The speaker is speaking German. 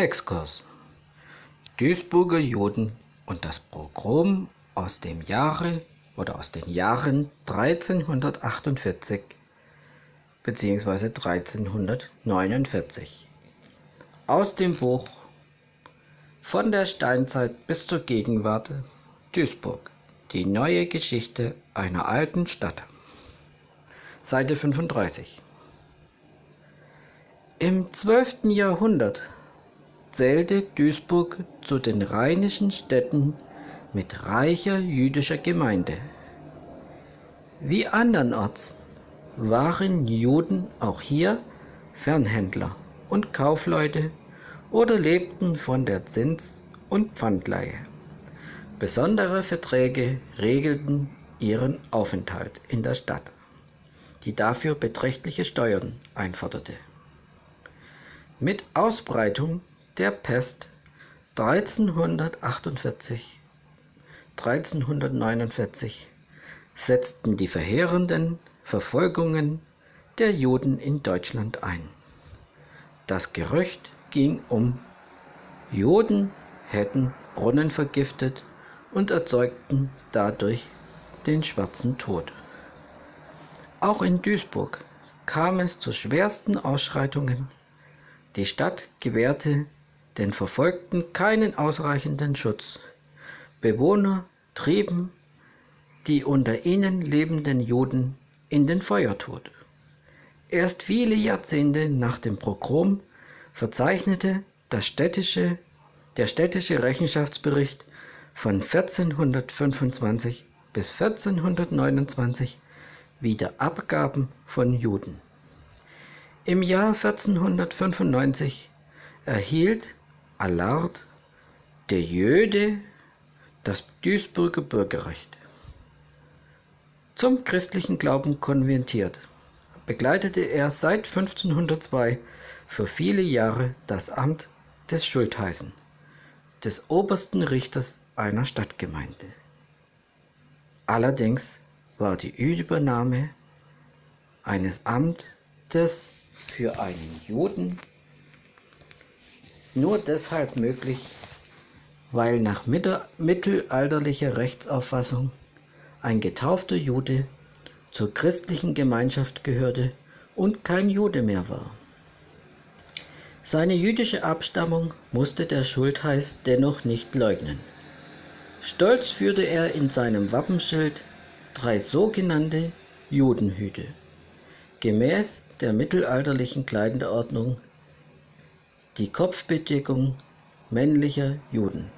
Exkurs Duisburger Juden und das Pogrom aus dem Jahre oder aus den Jahren 1348 bzw. 1349 aus dem Buch Von der Steinzeit bis zur Gegenwart Duisburg die neue Geschichte einer alten Stadt Seite 35 Im 12. Jahrhundert zählte Duisburg zu den rheinischen Städten mit reicher jüdischer Gemeinde. Wie andernorts waren Juden auch hier Fernhändler und Kaufleute oder lebten von der Zins- und Pfandleihe. Besondere Verträge regelten ihren Aufenthalt in der Stadt, die dafür beträchtliche Steuern einforderte. Mit Ausbreitung der Pest 1348 1349 setzten die verheerenden Verfolgungen der Juden in Deutschland ein. Das Gerücht ging um, Juden hätten Brunnen vergiftet und erzeugten dadurch den schwarzen Tod. Auch in Duisburg kam es zu schwersten Ausschreitungen. Die Stadt gewährte den Verfolgten keinen ausreichenden Schutz. Bewohner trieben die unter ihnen lebenden Juden in den Feuertod. Erst viele Jahrzehnte nach dem Pogrom verzeichnete städtische, der städtische Rechenschaftsbericht von 1425 bis 1429 wieder Abgaben von Juden. Im Jahr 1495 erhielt Allard der Jöde das Duisburger Bürgerrecht. Zum christlichen Glauben konvertiert, begleitete er seit 1502 für viele Jahre das Amt des Schultheißen, des obersten Richters einer Stadtgemeinde. Allerdings war die Übernahme eines Amtes für einen Juden nur deshalb möglich, weil nach mittelalterlicher Rechtsauffassung ein getaufter Jude zur christlichen Gemeinschaft gehörte und kein Jude mehr war. Seine jüdische Abstammung musste der Schultheiß dennoch nicht leugnen. Stolz führte er in seinem Wappenschild drei sogenannte Judenhüte, gemäß der mittelalterlichen Kleiderordnung die Kopfbedeckung männlicher Juden.